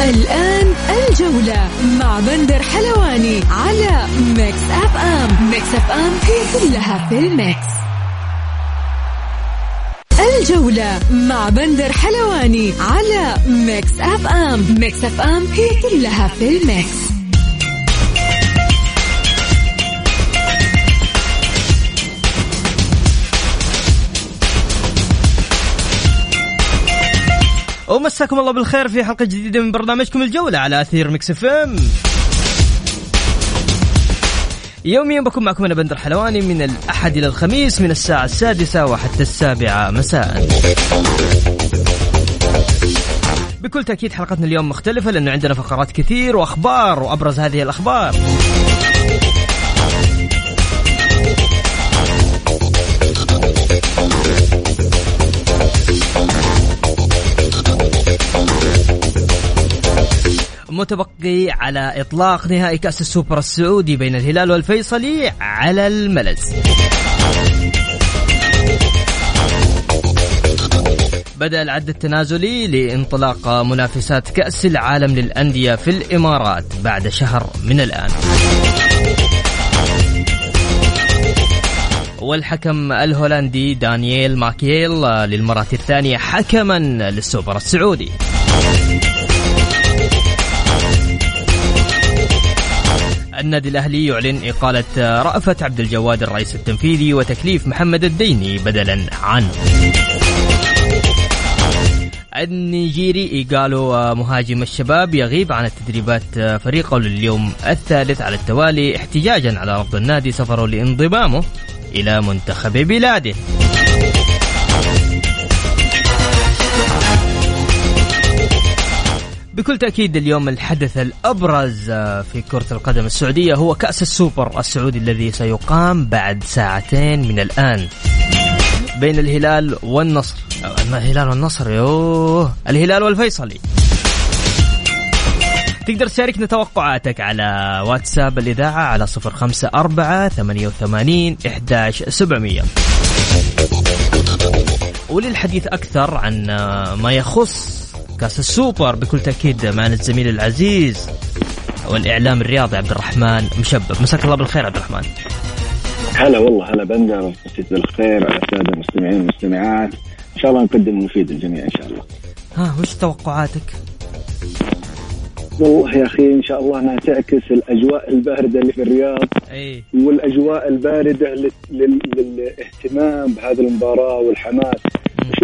الآن الجولة مع بندر حلواني على Mix FM. Mix FM هي كلها في ال mix. الجولة مع بندر حلواني على Mix FM. Mix FM هي كلها في ال mix. ومساكم الله بالخير في حلقة جديدة من برنامجكم الجولة على أثير Mix FM. يوميا بكون معكم أنا بندر حلواني من الأحد إلى الخميس من الساعة السادسة وحتى السابعة مساء. بكل تأكيد حلقتنا اليوم مختلفة لأنه عندنا فقرات كثير وأخبار وأبرز هذه الأخبار. متبقي على إطلاق نهائي كأس السوبر السعودي بين الهلال والفيصلي على الملز بدأ العد التنازلي لانطلاق منافسات كأس العالم للأندية في الإمارات بعد شهر من الآن. والحكم الهولندي دانييل ماكييل للمرة الثانية حكما للسوبر السعودي. النادي الأهلي يعلن إقالة رأفت عبد الجواد الرئيس التنفيذي وتكليف محمد الديني بدلا عنه النيجيري إيجالو مهاجم الشباب يغيب عن التدريبات فريقه لليوم الثالث على التوالي احتجاجا على رفض النادي سفره لانضمامه إلى منتخب بلاده. بكل تأكيد اليوم الحدث الأبرز في كرة القدم السعودية هو كأس السوبر السعودي الذي سيقام بعد ساعتين من الآن بين الهلال والنصر. الهلال والنصر يوه. الهلال والفيصلي. تقدر تشاركنا توقعاتك على واتساب الإذاعة على صفر خمسة أربعة ثمانية وثمانين إحداش سبعمية. وللحديث أكثر عن ما يخص كاس السوبر. بكل تأكيد معنا الزميل العزيز والإعلام الرياضي عبد الرحمن مشبب مساك الله بالخير عبد الرحمن. هلا والله هلا بندر. مسيت بالخير على الساده المستمعين والمستمعات إن شاء الله نقدم المفيد للجميع إن شاء الله. ها وش توقعاتك؟ والله يا أخي إن شاء الله أنها تعكس الأجواء الباردة اللي في الرياض إي. والأجواء الباردة لل- لل- للاهتمام بهذه المباراة والحماس.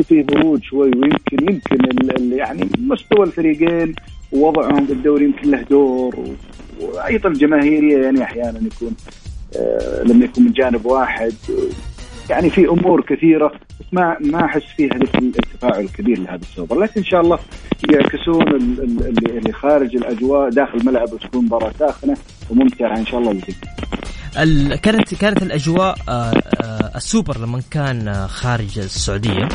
فيه برود شوي ويمكن يمكن يعني مستوى الفريقين ووضعهم بالدوري يمكن له دور وأيضا الجماهيريه يعني أحيانا يكون آه، لما يكون من جانب واحد يعني في أمور كثيرة بس ما ما أحس فيها التفاعل الكبير لهذا السوبر لكن إن شاء الله يعكسون ال- ال- اللي اللي خارج الأجواء داخل الملعب وتكون مباراة ساخنة. وممتعه إن شاء الله للجميع. كانت كانت الأجواء آه، آه، السوبر لما كان آه، خارج السعودية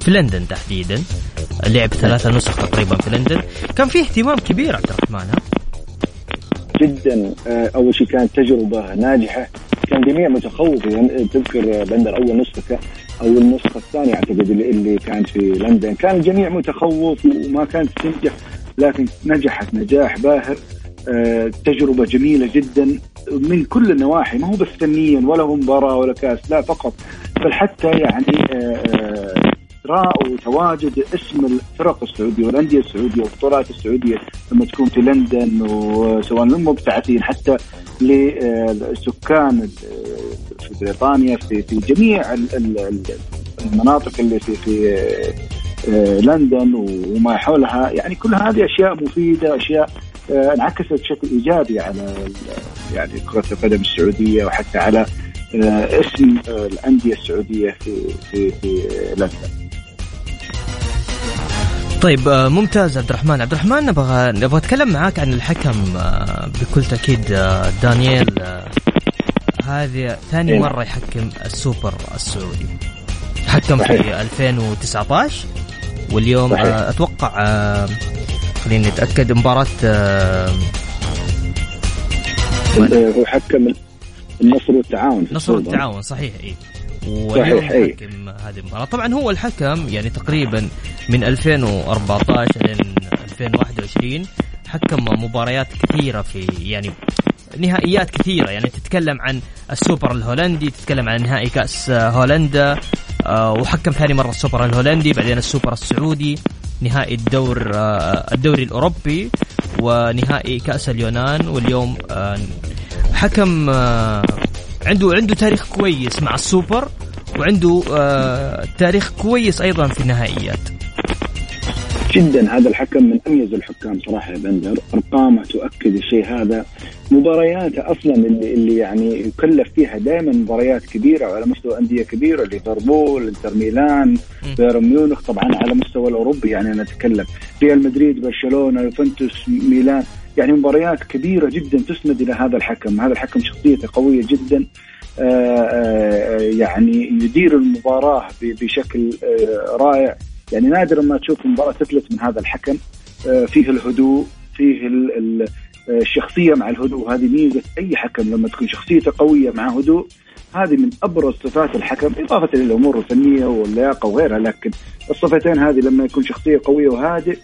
في لندن تحديدا. لعب ثلاثة نسخ تقريبا في لندن. كان في اهتمام كبير عبد الرحمن؟ جدا أول شيء كانت تجربة ناجحة. كان جميع متخوف يعني تذكر بندر أول نسخة أو النسخه الثانية أعتقد اللي, اللي كانت في لندن. كان الجميع متخوف وما كانت تنجح لكن نجحت نجاح باهر. تجربة جميلة جدا من كل النواحي ما هو بس فنيا ولا هو مباراة ولا كأس لا فقط بل حتى يعني آه، آه، اثراء وتواجد اسم الفرق السعودية والأندية السعودية والبطولات السعودية لما تكون في لندن وسواء للمبتعثين حتى لسكان في بريطانيا في في جميع ال- ال- ال- المناطق اللي في في آه، لندن وما حولها. يعني كل هذه أشياء مفيدة أشياء آه، انعكست بشكل إيجابي على يعني كرة القدم السعودية وحتى على آه، اسم آه، الأندية السعودية في في في لندن. طيب آه، ممتاز عبد الرحمن عبد الرحمن نبغى نبغى أتكلم معاك عن الحكم آه، بكل تأكيد آه، دانييل هذه ثاني إيه. مرة يحكم السوبر السعودي حكم في 2019 واليوم صحيح. أتوقع خليني نتأكد مباراة هو حكم النصر والتعاون النصر والتعاون صحيح اي واليوم حكم هذه المباراة. طبعا هو الحكم يعني تقريبا من 2014 لين 2021 حكم مباريات كثيرة في يعني نهائيات كثيرة. يعني تتكلم عن السوبر الهولندي تتكلم عن نهائي كأس هولندا آه، وحكم ثاني مرة السوبر الهولندي بعدين السوبر السعودي نهائي الدور آه، الدوري الأوروبي ونهائي كأس اليونان واليوم آه، حكم عنده عنده تاريخ كويس مع السوبر وعنده آه تاريخ كويس أيضا في النهائيات. جدا. هذا الحكم من أميز الحكام صراحة يا بندر. ارقامه تؤكد الشيء هذا. مبارياته أصلا اللي, اللي يعني يكلف فيها دائما مباريات كبيرة على مستوى أندية كبيرة ليفربول إنتر ميلان بايرن ميونخ طبعا على مستوى الأوروبي يعني أنا أتكلم. ريال مدريد برشلونة يوفنتوس ميلان. يعني مباريات كبيرة جدا تسند إلى هذا الحكم، هذا الحكم شخصيته قوية جدا. آه، آآ آه، يعني يدير المباراة بشكل آه، رائع، يعني نادرا ما تشوف مباراة تفلت من هذا الحكم. فيه الهدوء فيه الشخصيه مع الهدوء هذه ميزة أي حكم لما تكون شخصيته قوية مع هدوء. هذه من أبرز صفات الحكم إضافة إلى الأمور الفنية واللياقة وغيرها لكن الصفتين هذه لما يكون شخصية قوية وهادئ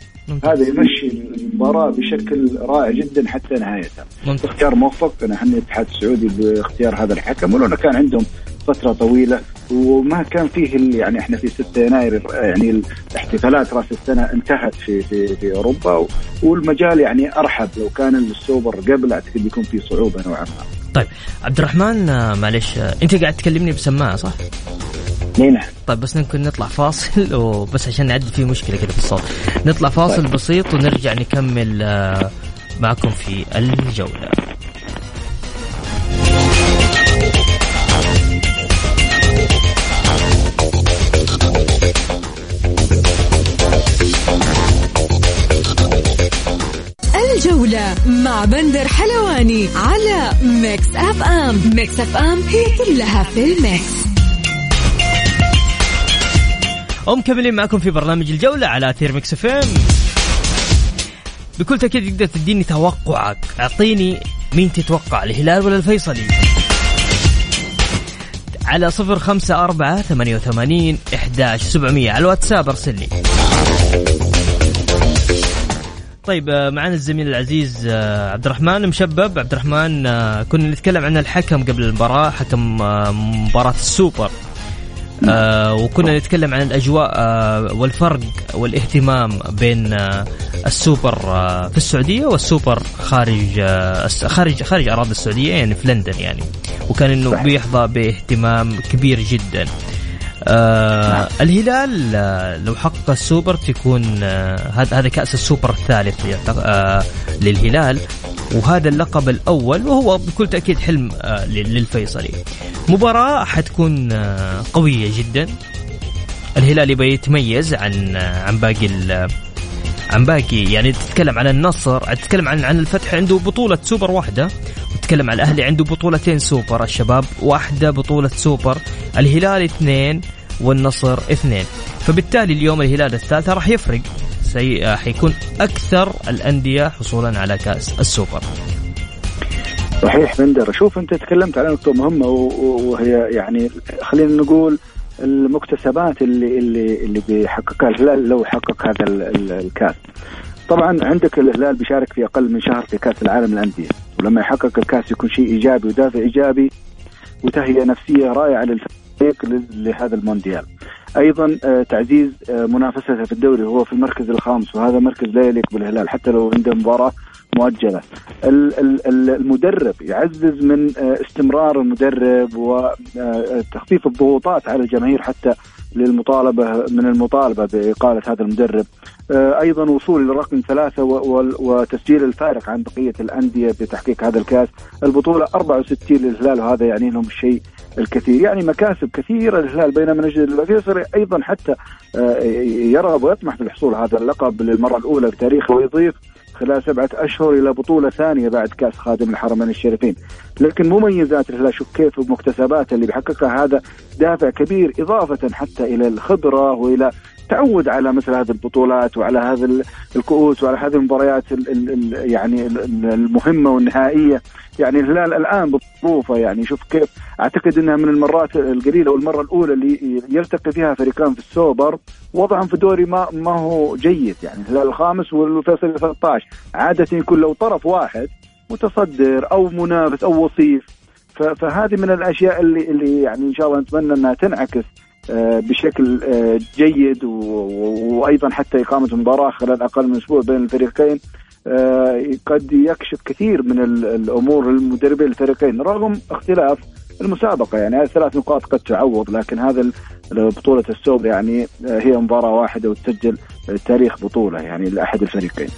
هذا يمشي المباراة بشكل رائع جدا حتى نهايتها. اختيار موفق أنا اهني الاتحاد السعودي باختيار هذا الحكم ولو كان عندهم فترة طويلة وما كان فيه يعني إحنا في 6 يناير يعني الاحتفالات رأس السنة انتهت في في في أوروبا والمجال يعني أرحب لو كان السوبر قبل أعتقد بيكون في صعوبة نوعا ما. طيب عبد الرحمن آه، معلش آه، أنت قاعد تكلمني بسماعة صح؟ نعم طيب بس ممكن نطلع فاصل وبس عشان نعدل في مشكلة كده في الصوت نطلع فاصل طيب. بسيط ونرجع نكمل آه، معكم في الجولة الجولة مع بندر حلواني على Mix FM. Mix FM هي كلها في ال mix. ومكملين معكم في برنامج الجولة على أثير Mix FM. بكل تأكيد تقدر تديني توقعك. أعطيني مين تتوقع الهلال ولا الفيصلي؟ على صفر خمسة أربعة ثمانية وثمانين إحداش سبعمية على الواتساب أرسل لي. طيب آه، معنا الزميل العزيز آه، عبد الرحمن مشبب. عبد الرحمن آه، كنا نتكلم عن الحكم قبل المباراة حكم مباراة السوبر. آه وكنا نتكلم عن الأجواء آه والفرق والاهتمام بين آه السوبر آه في السعودية والسوبر خارج آه خارج خارج أراضي السعودية يعني في لندن يعني. وكان إنه بيحظى باهتمام كبير جدا. آه الهلال آه لو حقق السوبر تكون آه هذا هذا كأس السوبر الثالث آه للهلال وهذا اللقب الأول وهو بكل تأكيد حلم آه للفيصلي. مباراة حتكون آه قوية جدا. الهلال يبغى يتميز عن آه عن باقي عن باقي يعني تتكلم عن النصر تتكلم عن عن الفتح عنده بطولة سوبر واحدة وتتكلم عن الأهلي عنده بطولتين سوبر الشباب واحدة بطولة سوبر الهلال اثنين والنصر اثنين. فبالتالي اليوم الهلال الثالثة راح يفرق. سي... حيكون أكثر الأندية حصولا على كأس السوبر. صحيح بندر شوف أنت تكلمت على نقطة مهمة وهي يعني خلينا نقول المكتسبات اللي اللي اللي بيحققها الهلال لو حقق هذا الكأس. طبعا عندك الهلال بيشارك في أقل من شهر في كأس العالم للأندية. ولما يحقق الكأس يكون شيء إيجابي ودافع إيجابي وتهيئة نفسية رائعة للفريق لهذا المونديال. أيضا آه، تعزيز آه، منافسته في الدوري هو في المركز الخامس وهذا مركز لا يليق بالهلال حتى لو عنده مباراة مؤجلة. المدرب يعزز من آه، استمرار المدرب وتخفيف الضغوطات على الجماهير حتى للمطالبة من المطالبة باقاله هذا المدرب. أيضا وصول لرقم ثلاثة وتسجيل الفارق عن بقية الأندية بتحقيق هذا الكاس، البطولة 64 للهلال وهذا يعني لهم الشيء الكثير، يعني مكاسب كثيرة للهلال بينما نجد الفيصلي أيضا حتى آه، يرغب ويطمح في الحصول هذا اللقب للمرة الأولى بتاريخه ويضيف خلال سبعة أشهر إلى بطولة ثانية بعد كأس خادم الحرمين الشريفين. لكن مميزات الهلال شوف كيف ومكتسباته اللي بيحققها هذا دافع كبير إضافة حتى إلى الخبرة وإلى تعود على مثل هذه البطولات وعلى هذا الكؤوس وعلى هذه المباريات يعني المهمة والنهائية. يعني الهلال الآن بظروفه يعني شوف كيف. أعتقد إنها من المرات القليلة والمرة الأولى اللي يلتقي فيها فريقان في السوبر. وضعهم في الدوري ما ما هو جيد يعني الهلال الخامس والفيصل 13 عادة يكون لو طرف واحد متصدر أو منافس أو وصيف. فهذه من الأشياء اللي اللي يعني إن شاء الله نتمنى إنها تنعكس بشكل آه، جيد وأيضا حتى إقامة مباراة خلال أقل من أسبوع بين الفريقين آه، قد يكشف كثير من الأمور المدربين الفريقين رغم اختلاف المسابقة. يعني هذه ثلاث نقاط قد تعوض لكن هذا بطولة السوبر يعني هي مباراة واحدة وتسجل تاريخ بطولة يعني لأحد الفريقين.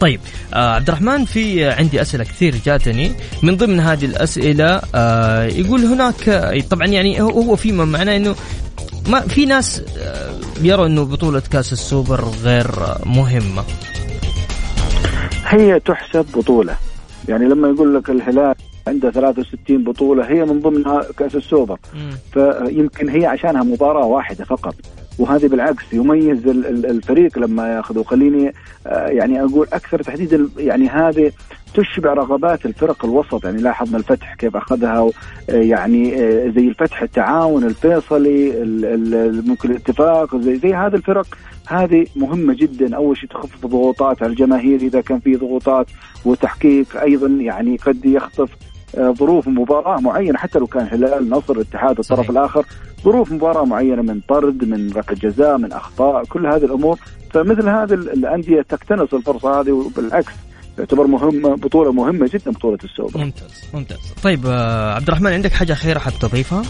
طيب آه عبد الرحمن في عندي أسئلة كثير جاتني. من ضمن هذه الأسئلة آه يقول هناك طبعا يعني هو في معناه إنه ما في ناس آه يروا إنه بطولة كأس السوبر غير مهمه هي تحسب بطولة. يعني لما يقول لك الهلال عنده 63 بطولة هي من ضمنها كأس السوبر. فيمكن هي عشانها مباراة واحدة فقط. وهذه بالعكس يميز الفريق لما ياخذ وخليني آه، يعني أقول أكثر تحديدا يعني هذه تشبع رغبات الفرق الوسط. يعني لاحظنا الفتح كيف أخذها آه، يعني آه، زي الفتح التعاون الفيصلي ممكن الاتفاق زي زي هذه الفرق. هذه مهمة جدا. أول شيء تخفف ضغوطات على الجماهير إذا كان في ضغوطات وتحقيق أيضا يعني قد يخطف ظروف مباراة معينة حتى لو كان هلال نصر اتحاد الطرف الآخر ظروف مباراة معينة من طرد من ركله جزاء من أخطاء كل هذه الأمور. فمثل هذه الأندية تقتنص الفرصة هذه وبالعكس تعتبر مهمة بطولة مهمة جدا بطولة السوبر. ممتاز ممتاز. طيب آه، عبد الرحمن عندك حاجة أخيرة حاب تضيفها؟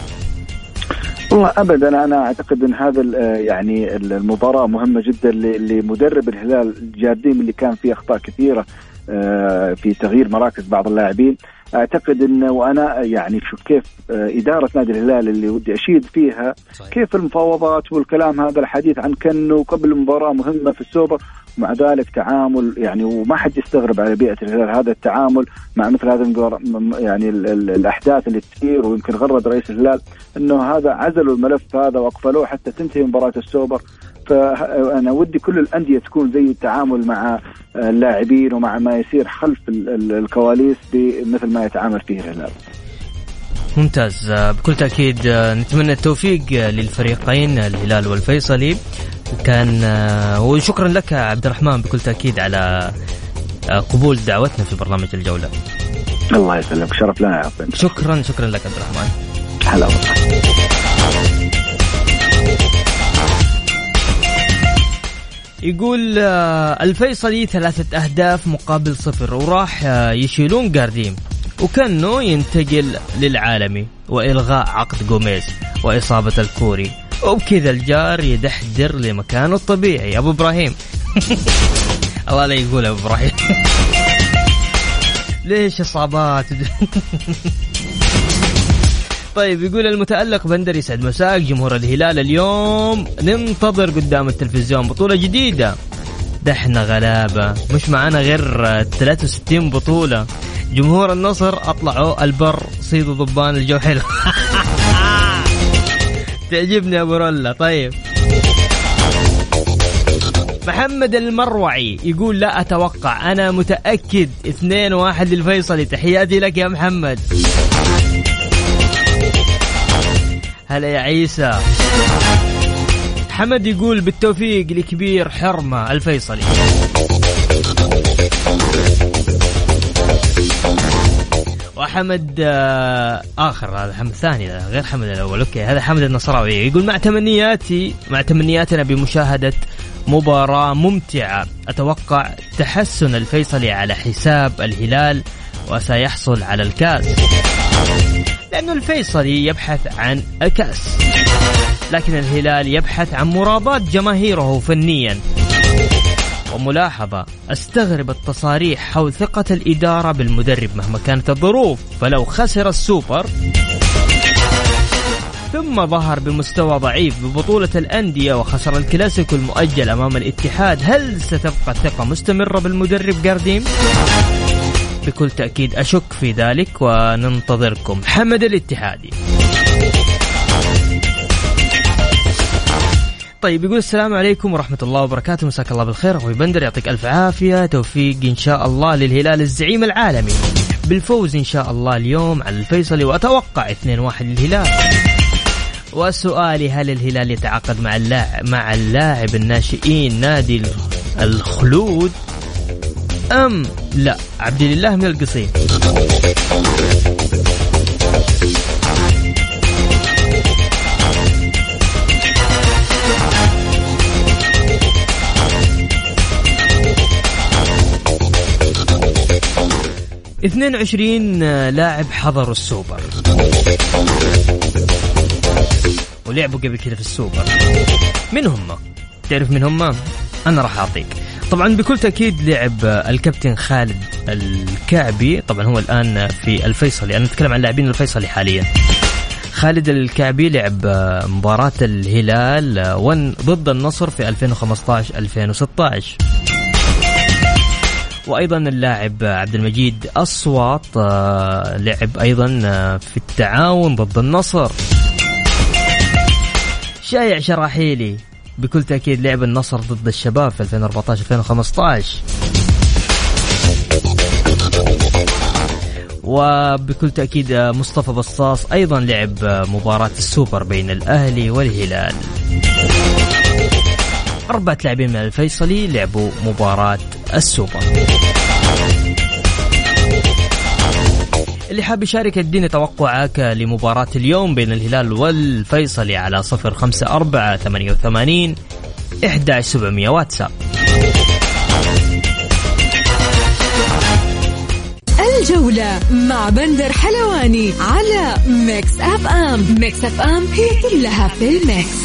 والله ابدا أنا أعتقد إن هذا آه، يعني المباراة مهمة جدا لمدرب الهلال جارديم اللي كان فيه أخطاء كثيرة آه، في تغيير مراكز بعض اللاعبين. أعتقد انه وأنا يعني شوف كيف آه، إدارة نادي الهلال اللي ودي أشيد فيها صحيح. كيف المفاوضات والكلام هذا الحديث عن كنو قبل مباراة مهمة في السوبر مع ذلك تعامل يعني وما حد يستغرب على بيئة الهلال هذا التعامل مع مثل هذا يعني الأحداث اللي تصير ويمكن غرد رئيس الهلال إنه هذا عزلوا الملف هذا وأقفلوه حتى تنتهي مباراة السوبر فأنا ودي كل الأندية تكون زي التعامل مع اللاعبين ومع ما يصير خلف الكواليس بمثل ما يتعامل فيه الهلال. ممتاز بكل تأكيد نتمنى التوفيق للفريقين الهلال والفيصلي كان وشكرا لك عبد الرحمن بكل تأكيد على قبول دعوتنا في برنامج الجولة. الله يسلمك شرف لنا يا شكرا شكرا لك عبد الرحمن. هلا والله. يقول آه، الفيصلي ثلاثة أهداف مقابل صفر وراح آه، يشيلون قارديم وكانه ينتقل للعالمي وإلغاء عقد جوميز وإصابة الكوري. وبكذا الجار يدحدر لمكانه الطبيعي أبو إبراهيم. الله لا يقول أبو إبراهيم. ليش إصابات؟ طيب يقول المتألق بندر يسعد مساك جمهور الهلال اليوم ننتظر قدام التلفزيون بطولة جديدة. دحنا غلابة مش معانا غير 63 بطولة. جمهور النصر أطلعوا البر صيدوا ضبان الجو حلو. تعجبني أبو رولا طيب. محمد المروعي يقول لا أتوقع أنا متأكد اثنين واحد للفيصلي. تحياتي لك يا محمد. هلا يا عيسى. حمد يقول بالتوفيق لكبير حرمة الفيصلي. وحمد آه، آخر هذا حمد الثاني غير حمد الأول. okay هذا حمد النصراوي. يقول مع تمنياتي مع تمنياتنا بمشاهدة مباراة ممتعة أتوقع تحسن الفيصلي على حساب الهلال وسيحصل على الكاس. لأنه الفيصلي يبحث عن الكأس. لكن الهلال يبحث عن مراباة جماهيره فنيا. وملاحظة استغرب التصاريح حول ثقة الإدارة بالمدرب مهما كانت الظروف. فلو خسر السوبر ثم ظهر بمستوى ضعيف ببطولة الأندية وخسر الكلاسيكو المؤجل أمام الاتحاد هل ستبقى الثقة مستمرة بالمدرب جارديم؟ بكل تأكيد أشك في ذلك وننتظركم. حمد الاتحادي. طيب يقول السلام عليكم ورحمة الله وبركاته. مساك الله بالخير. أخوي بندر يعطيك ألف عافية. توفيق إن شاء الله للهلال الزعيم العالمي. بالفوز إن شاء الله اليوم على الفيصلي. وأتوقع 2-1 للهلال. وسؤالي هل الهلال يتعاقد مع اللاعب مع اللاعب الناشئين نادي الخلود؟ أم لا. عبد الله من القصيم. اثنين وعشرين لاعب حضروا السوبر. ولعبوا قبل كذا في السوبر. من هم؟ تعرف من هم؟ أنا راح أعطيك. طبعا بكل تأكيد لعب الكابتن خالد الكعبي طبعا هو الآن في الفيصلي. أنا أتكلم عن لاعبين الفيصلي حاليا. خالد الكعبي لعب مباراة الهلال ضد النصر في 2015 2016 وأيضا اللاعب عبد المجيد أصوات آه، لعب أيضا آه، في التعاون ضد النصر. شايع شراحيلي. بكل تأكيد لعب النصر ضد الشباب في 2014 2015 وبكل تأكيد مصطفى بصاص أيضا لعب مباراة السوبر بين الأهلي والهلال. أربعة لاعبين من الفيصلي لعبوا مباراة السوبر. اللي حاب يشارك اديني توقعك لمباراة اليوم بين الهلال والفيصلي على صفر خمسة أربعة ثمانية وثمانين إحدى سبعمية واتساب. الجولة مع بندر حلواني على Mix FM. Mix FM هي كلها في ال Mix.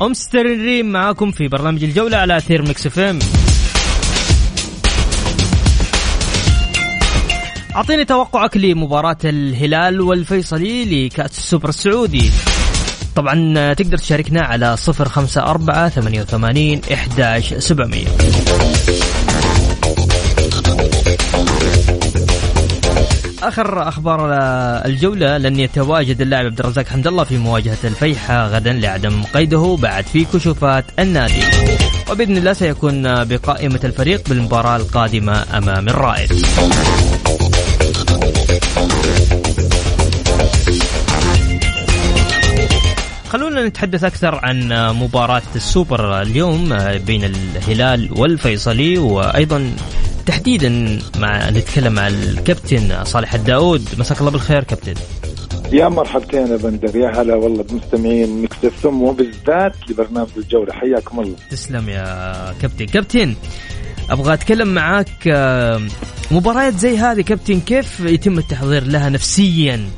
أمسترين معاكم في برنامج الجولة على أثير Mix FM. أعطيني توقعك لمباراة الهلال والفيصلي لكأس السوبر السعودي. طبعا تقدر تشاركنا على صفر خمسة أربعة ثمانية وثمانين إحداش سبعمية. آخر أخبار الجولة لن يتواجد اللاعب عبد الرزاق حمد الله في مواجهة الفيحاء غدا لعدم قيده بعد في كشوفات النادي. وبإذن الله سيكون بقائمة الفريق بالمباراة القادمة أمام الرائد. خلونا نتحدث أكثر عن مباراة السوبر اليوم بين الهلال والفيصلي وأيضا تحديدا مع نتكلم مع الكابتن صالح الداود. مساك الله بالخير كابتن. يا مرحبتين يا بندر يا هلا والله بمستمعين Mix FM وبالذات لبرنامج الجولة. حياكم الله. تسلم يا كابتن. كابتن أبغى أتكلم معاك مباريات زي هذه كابتن كيف يتم التحضير لها نفسيا؟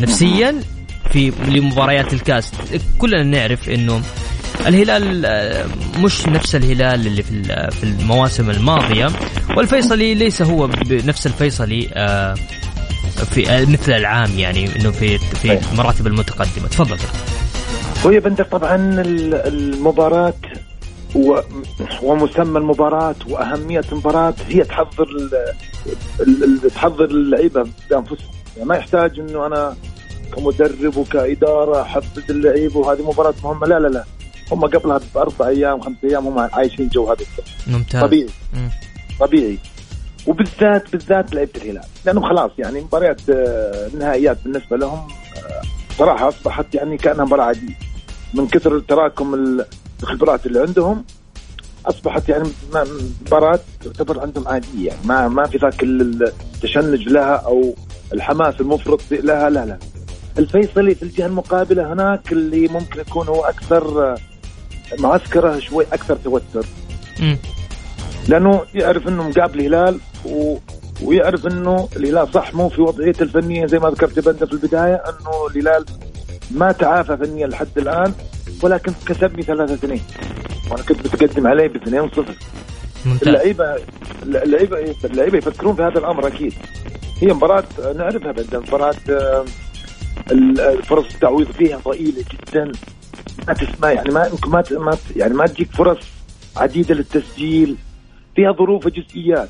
نفسيا في لمباريات الكاس كلنا نعرف إنه الهلال آه، مش نفس الهلال اللي في في المواسم الماضية والفيصلي ليس هو بنفس الفيصلي آه، في آه، مثل العام يعني إنه في في. المراتب المتقدمة. تفضل. هو يا بندر طبعا المباراة ومسمى المباراة وأهمية المباراة هي تحضر تحضر اللعيبة بأنفسهم. يعني ما يحتاج إنه أنا كمدرب وكإدارة أحفز اللعيبة وهذه مباراة مهمة. لا لا لا. هم قبلها بأربع أيام خمس أيام هم عايشين جو هذا ممتاز. طبيعي. مم. طبيعي. وبالذات بالذات لعيبة الهلال. لأنه خلاص يعني مباريات النهائيات آه، بالنسبة لهم آه، صراحة أصبحت يعني كأنها مباراة عادية. من كثر تراكم الخبرات اللي عندهم أصبحت يعني مباراة تعتبر عندهم عادية. يعني ما ما في ذاك التشنج لها أو الحماس المفرط لها لا لا. الفيصلي في الجهة المقابلة هناك اللي ممكن يكون هو أكثر معسكره شوي أكثر توتر. لأنه يعرف إنه مقابل الهلال و... ويعرف إنه الهلال صح مو في وضعيته الفنية زي ما ذكرت بنت في البداية إنه الهلال ما تعافى فنيا لحد الآن ولكن كسبني 3 2 وأنا كنت متقدم عليه ب 2-0 ممتاز. اللعيبة اللعيبة اللعيبة يفكرون في هذا الأمر أكيد. هي مباراة نعرفها بعد مباراة ال- الفرص التعويض فيها ضئيلة جدا. ما تسمع يعني ما يمكن ما ما يعني ما تجيك فرص عديدة للتسجيل. فيها ظروف وجزئيات.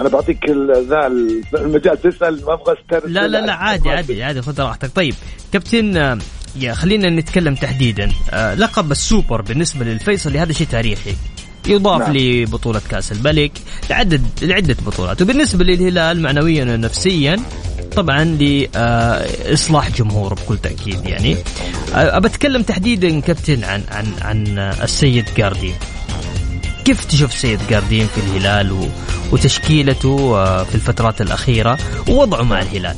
أنا بعطيك ذا ال- المجال. تسأل ما أبغى استرسل لا لا لا عادي عادي عادي خذ راحتك. طيب كابتن آه، يا خلينا نتكلم تحديدا. آه، لقب السوبر بالنسبة للفيصلي هذا شيء تاريخي. يضاف نعم. لبطولة كأس الملك لعدد لعدة بطولات. وبالنسبة للهلال معنويا ونفسيا طبعا لإصلاح جمهوره بكل تأكيد يعني. آه، أتكلم تحديدا كابتن عن عن عن آه، السيد جاردين كيف تشوف سيد جاردين في الهلال و- وتشكيلته آه، في الفترات الأخيرة؟ ووضعه مع الهلال.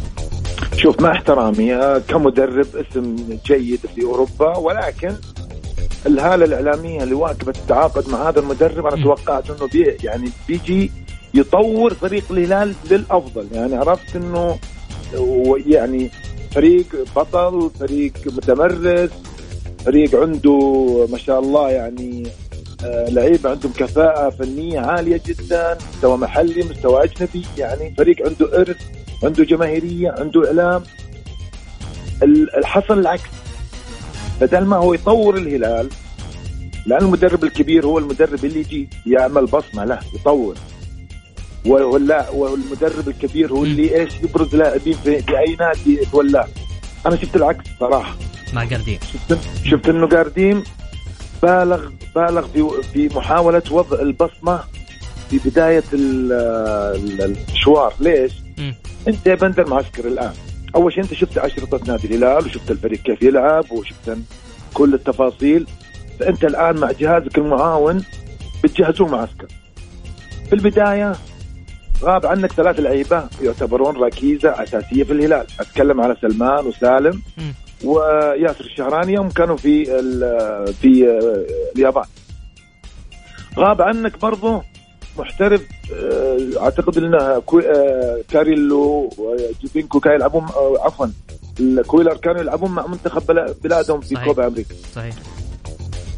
شوف مع احترامي آه، كمدرب اسم جيد في أوروبا ولكن الهالة الإعلامية اللي واكبت التعاقد مع هذا المدرب أنا م. توقعت إنه بي يعني بيجي يطور فريق الهلال للأفضل. يعني عرفت إنه و- يعني فريق بطل فريق متمرس فريق عنده ما شاء الله يعني آه، لعيبه عندهم كفاءة فنية عالية جدا مستوى محلي مستوى أجنبي يعني فريق عنده إرث عنده جماهيرية عنده إعلام. ال- الحصل العكس. بدل ما هو يطور الهلال لأن المدرب الكبير هو المدرب اللي يجي يعمل بصمة له يطور. والمدرب الكبير هو اللي إيش يبرز لاعبين في, في أي نادي يتولاه أنا شفت العكس صراحة. مع جاردين شفت شفت إنه جارديم بالغ بالغ في في محاولة وضع البصمة في بداية ال- ال- المشوار. ليش؟ مم. أنت يا بندر معسكر الآن. أول شيء أنت شفت أشرطة نادي الهلال وشفت الفريق كيف يلعب وشفت كل التفاصيل. فأنت الآن مع جهازك المعاون بتجهزون معسكر. في البداية غاب عنك ثلاث لعيبة يعتبرون ركيزة أساسية في الهلال أتكلم على سلمان وسالم. وياسر الشهراني يوم كانوا في في اليابان غاب عنك برضه محترف آه، أعتقد إنه آه، كاريلو وجوبينكو كانوا يلعبون آه، عفوا كويلار كانوا يلعبون مع منتخب بلا- بلادهم في صحيح. كوبا أمريكا صحيح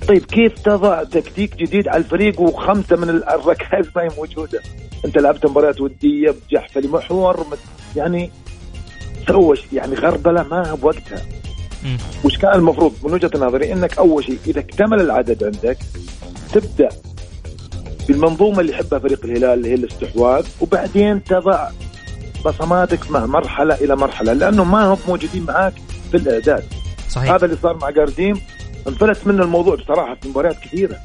طيب كيف تضع تكتيك جديد على الفريق وخمسة من الركائز ما هي موجودة؟ أنت لعبت مباريات ودية بجحفه لمحور مت- يعني سوى يعني غربلة ما بوقتها. وش كان المفروض؟ من وجهة نظري إنك أول شيء إذا اكتمل العدد عندك تبدأ بالمنظومة اللي يحبها فريق الهلال اللي هي الاستحواذ وبعدين تضع بصماتك مع مرحلة إلى مرحلة لأنه ما هم موجودين معاك في الإعداد. صحيح. هذا اللي صار مع جارديم انفلت منه الموضوع بصراحة في مباريات كثيرة.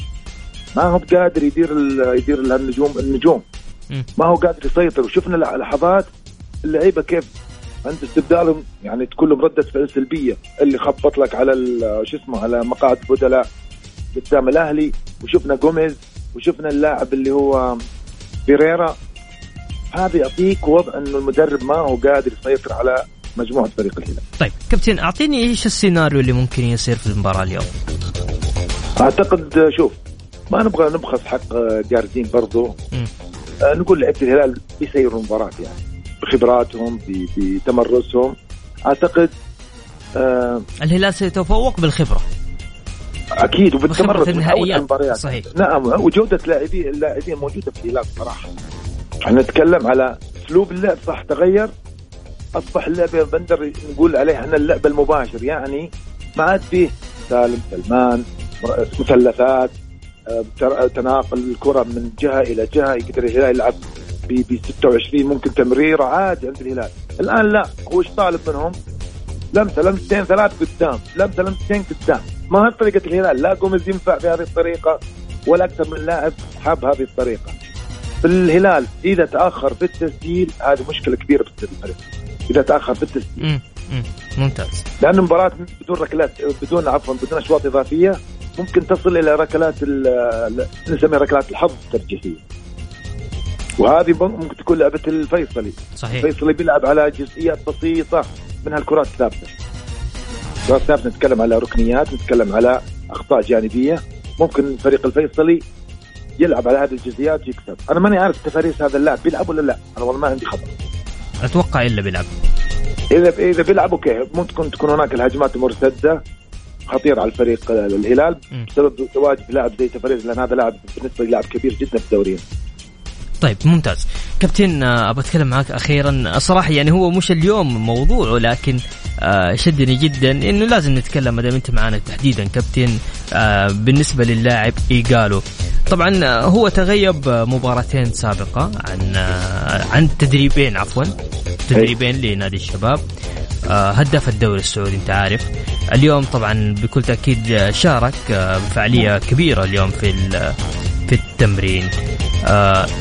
ما هو قادر يدير يدير النجوم. النجوم. ما هو قادر يسيطر. وشفنا لح- لحظات اللعيبة كيف عند استبدالهم يعني تكون لهم ردة فعل سلبية اللي خبط لك على شو اسمه على مقاعد البدلاء قدام الأهلي. وشفنا جوميز وشفنا اللاعب اللي هو بيريرا هذا يعطيك وضع إنه المدرب ما هو قادر يسيطر على مجموعة فريق الهلال. طيب كابتن أعطيني إيش السيناريو اللي ممكن يصير في المباراة اليوم؟ أعتقد شوف ما نبغى نبخس حق جاردين برضو. مم. آه، نقول لعيبة الهلال بيسيروا المباراة يعني بخبراتهم بتمرسهم. أعتقد آه، الهلال سيتفوق بالخبرة. أكيد وبالتمرس النهائيات. صحيح. نعم وجودة لاعبين اللاعبين موجودة في الهلال صراحة. إحنا نتكلم على أسلوب اللعب صح تغير أصبح اللعب يا بندر نقول عليه إحنا اللعب المباشر يعني ما عاد فيه سالم سلمان مثلثات آه، تر- تناقل الكرة من جهة إلى جهة يقدر الهلال يلعب ب 26 ممكن تمريرة عادي عند الهلال. الآن لا هو إيش طالب منهم؟ لمسة لمستين ثلاث قدام لمسة لمستين قدام. ما هي طريقة الهلال لا جوميز ينفع في هذه الطريقة ولا أكثر من لاعب حاب هذه الطريقة. الهلال إذا تأخر في التسجيل هذه مشكلة كبيرة في الفريق. إذا تأخر في التسجيل مم. مم. ممتاز. لأن المباراه بدون ركلات بدون عفوا بدون أشواط إضافية ممكن تصل إلى ركلات نسميها ركلات الحظ الترجيحية. وهذه ممكن تكون لعبة الفيصلي. صحيح. الفيصلي بيلعب على جزئيات بسيطة من هالكرات الثابتة. كرات ثابته نتكلم على ركنيات نتكلم على أخطاء جانبية. ممكن فريق الفيصلي يلعب على هذه الجزئيات يكسب أنا ماني عارف تفاريس هذا اللاعب بيلعب ولا لا. أنا والله ما عندي خبر. أتوقع إلا بيلعب. إذا إذا بيلعب أوكي. ممكن تكون هناك الهجمات المرتده خطير على الفريق الهلال. مم. بسبب تواجد لاعب زي تفريز لأن هذا لاعب بالنسبة لاعب كبير جدا في الدوري. طيب ممتاز. كابتن آه، ابى أتكلم معك أخيرا. صراحة يعني هو مش اليوم موضوعه لكن آه، شدني جدا إنه لازم نتكلم ما دام أنت معنا تحديدا كابتن آه، بالنسبة للاعب إيجالو. طبعا آه، هو تغيب آه، مباراتين سابقة عن آه، عن تدريبين عفوا تدريبين لنادي الشباب. هداف الدوري السعودي أنت عارف. اليوم طبعا بكل تأكيد شارك بفعالية كبيرة اليوم في في التمرين.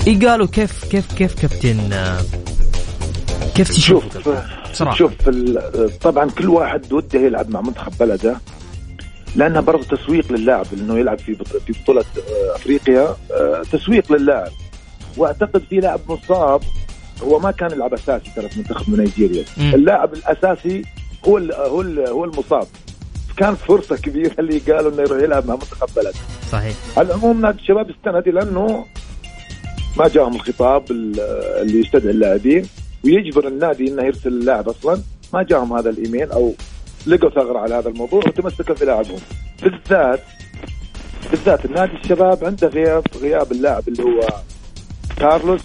إيه قالوا؟ كيف كيف كيف كابتن كيف تشوف؟ شوف. شوف طبعا كل واحد وده يلعب مع منتخب بلده. لأنها برضه تسويق للاعب إنه يلعب في في بطولة آه، أفريقيا. آه، تسويق للاعب. وأعتقد في لاعب مصاب هو ما كان يلعب أساسي ترى في منتخب نيجيريا. مم. اللاعب الأساسي هو ال هو ال هو المصاب. كانت فرصة كبيرة اللي قالوا إنه يروح يلعب مع منتخب بلد. صحيح. على العموم نادي الشباب استند لأنه ما جاهم الخطاب ال- اللي يستدعي اللاعبين. ويجبر النادي إنه يرسل اللاعب أصلا. ما جاهم هذا الإيميل أو لقوا ثغرة على هذا الموضوع وتمسكوا في لاعبهم. بالذات بالذات النادي الشباب عنده غياب غياب اللاعب اللي هو كارلوس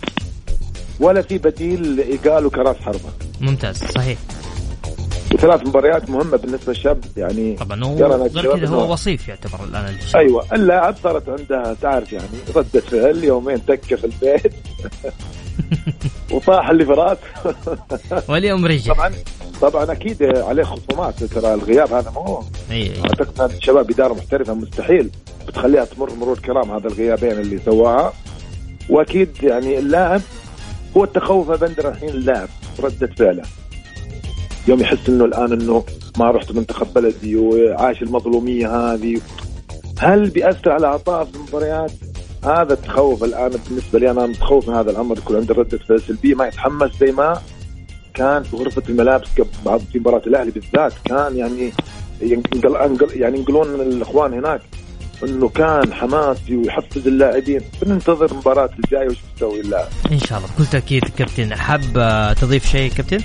ولا في بديل لايجالو كراس حربة. ممتاز صحيح. وثلاث مباريات مهمة بالنسبة للشاب يعني طبعا هو غير كذا هو وصيف يعتبر الآن. أيوه اللاعب صارت عنده تعرف يعني ردة فعل يومين تكة في البيت. وطاح اللي في راسه واليوم رجع. طبعا طبعا أكيد عليه خصومات. ترى الغياب هذا مو اي أعتقد نادي الشباب إدارة محترفة مستحيل بتخليها تمر مرور كرام هذا الغيابين اللي سواها. وأكيد يعني اللاعب هو التخوف بندر الحين اللاعب ردة فعله. يوم يحس إنه الآن إنه ما رحت منتخب بلدي وعاش المظلومية هذه. هل بيأثر على عطاء في المباريات؟ هذا التخوف الآن بالنسبة لي أنا متخوف من هذا الأمر يكون عنده ردة فعل سلبية ما يتحمس زي ما كان في غرفة الملابس قبل بعض في مباراة الأهلي بالذات. كان يعني ينقل ينقل يعني ينقلون الإخوان هناك إنه كان حماسي ويحفز اللاعبين. بننتظر المباراة الجاية وش بيسوي اللاعب. إن شاء الله. بكل تأكيد كابتن. حاب تضيف شيء كابتن؟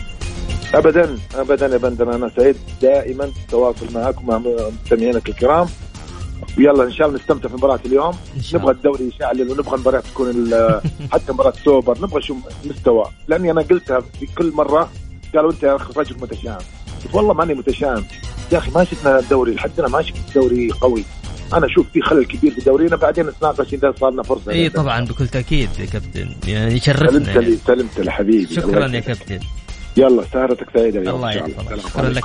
ابدا ابدا يا بندر. أنا سعيد دائما بالتواصل معك ومع مستمعينك الكرام. ويلا إن شاء الله نستمتع في مباراة اليوم. نبغى. الدوري يشعل ونبغى المباراة تكون حتى مباراة سوبر نبغى شو مستوى. لأني أنا قلتها في كل مرة قالوا أنت يا أخي رجل متشائم. قلت والله ماني متشائم. يا أخي ما شفنا الدوري لحد ما شفت دوري قوي. أنا أشوف في خلل كبير في دورينا بعدين نتناقش إذا صار لنا فرصة. إي طبعا بكل تأكيد يا كابتن. يعني يشرفنا سلمت يعني. لي سلمت لحبيبي. شكرا يا. كابتن. يلا سهرتك سعيدة. الله يحفظك شكرا. لك.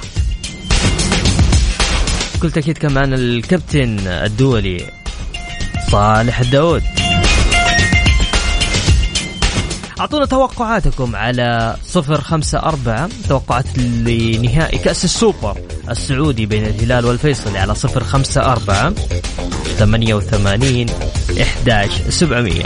بكل تأكيد كان معنا الكابتن الدولي صالح الداود. أعطونا توقعاتكم على صفر خمسة أربعة توقعات لنهائي كأس السوبر السعودي بين الهلال والفيصلي على صفر خمسة أربعة ثمانية وثمانين إحداش سبعمية.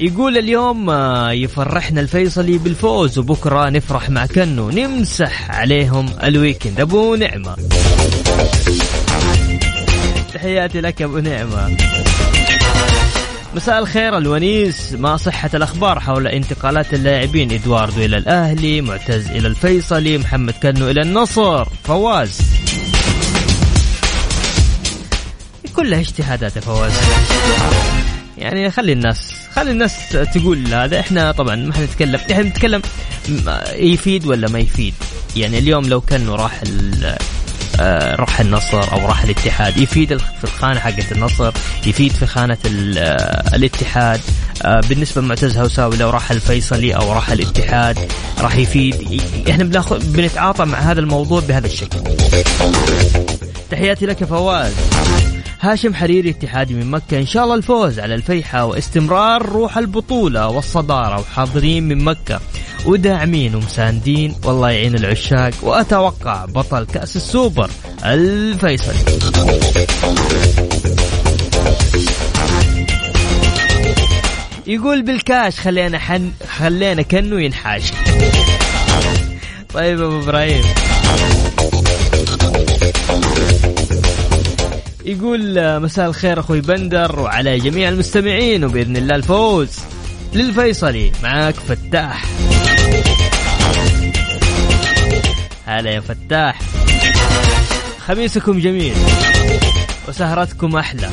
يقول اليوم آه، يفرحنا الفيصلي بالفوز وبكرة نفرح مع كنو نمسح عليهم ال weekend. أبو نعمة. تحياتي لك أبو نعمة. مساء الخير الونيس. ما صحة الأخبار حول انتقالات اللاعبين إدواردو إلى الأهلي معتز إلى الفيصلي محمد كنو إلى النصر. فواز. كلها اجتهادات فواز. يعني خلي الناس خلي الناس تقول هذا. إحنا طبعا ما حنتكلم إحنا نتكلم يفيد ولا ما يفيد؟ يعني اليوم لو كانه راح آه، راح النصر أو راح الاتحاد يفيد في الخانة حقت النصر يفيد في خانة آه، الاتحاد. آه، بالنسبة لمعتز هوساوي لو راح الفيصلي أو راح الاتحاد راح يفيد. إحنا بناخذ بنتعاطى مع هذا الموضوع بهذا الشكل. تحياتي لك فواز. هاشم حريري اتحادي من مكة. إن شاء الله الفوز على الفيحاء واستمرار روح البطولة والصدارة. وحاضرين من مكة. وداعمين ومساندين. والله يعين العشاق. وأتوقع بطل كأس السوبر الفيصلي. يقول بالكاش خلينا حن خلينا كنو ينحاش طيب أبو إبراهيم. يقول آه، مساء الخير أخوي بندر وعلى جميع المستمعين وبإذن الله الفوز للفيصلي معاك فتاح. هلا يا فتاح. خميسكم جميل وسهرتكم أحلى.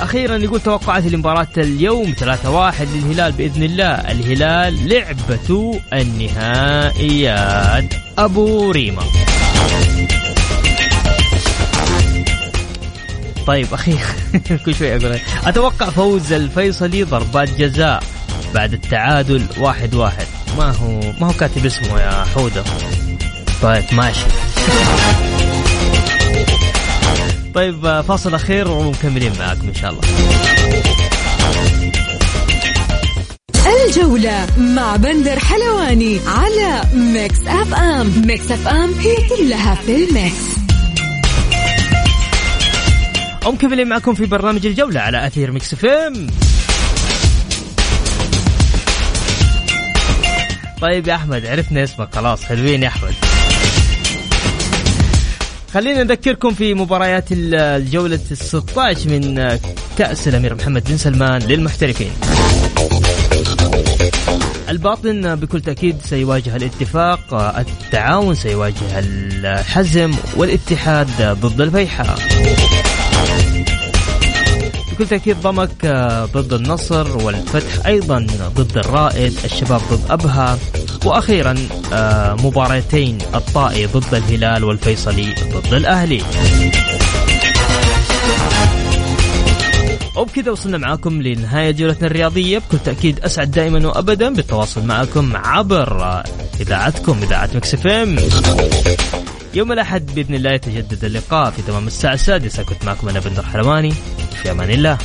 أخيرا يقول توقعات لمباراة اليوم 3-1 للهلال بإذن الله. الهلال لعبة النهائيات. أبو ريما طيب أخي كل شوي أقول أتوقع فوز الفيصلي ضربات جزاء بعد التعادل واحد واحد. ما هو ما هو كاتب اسمه يا حودة. طيب ماشي. طيب فاصل أخير ومكملين معاكم إن شاء الله. الجولة مع بندر حلواني على Mix FM. Mix FM هي كلها في ال Mix. ومكملين معكم في برنامج الجولة على أثير Mix FM. طيب يا أحمد عرفنا اسمك خلاص حلوين يا أحمد. خلينا نذكركم في مباريات الجولة ال 16 من كأس الأمير محمد بن سلمان للمحترفين. الباطن بكل تأكيد سيواجه الاتفاق التعاون سيواجه الحزم والاتحاد ضد الفيحاء. بكل تأكيد ضمك ضد النصر والفتح أيضا ضد الرائد الشباب ضد أبها. وأخيرا مباراتين الطائي ضد الهلال والفيصلي ضد الأهلي. وبكذا وصلنا معاكم لنهاية جولتنا الرياضية. بكل تأكيد أسعد دائما وأبدا بالتواصل معكم عبر إذاعتكم إذاعة مكس إم. يوم الأحد بإذن الله يتجدد اللقاء في تمام الساعة السادسة. كنت معكم أنا بندر حلواني في أمان الله.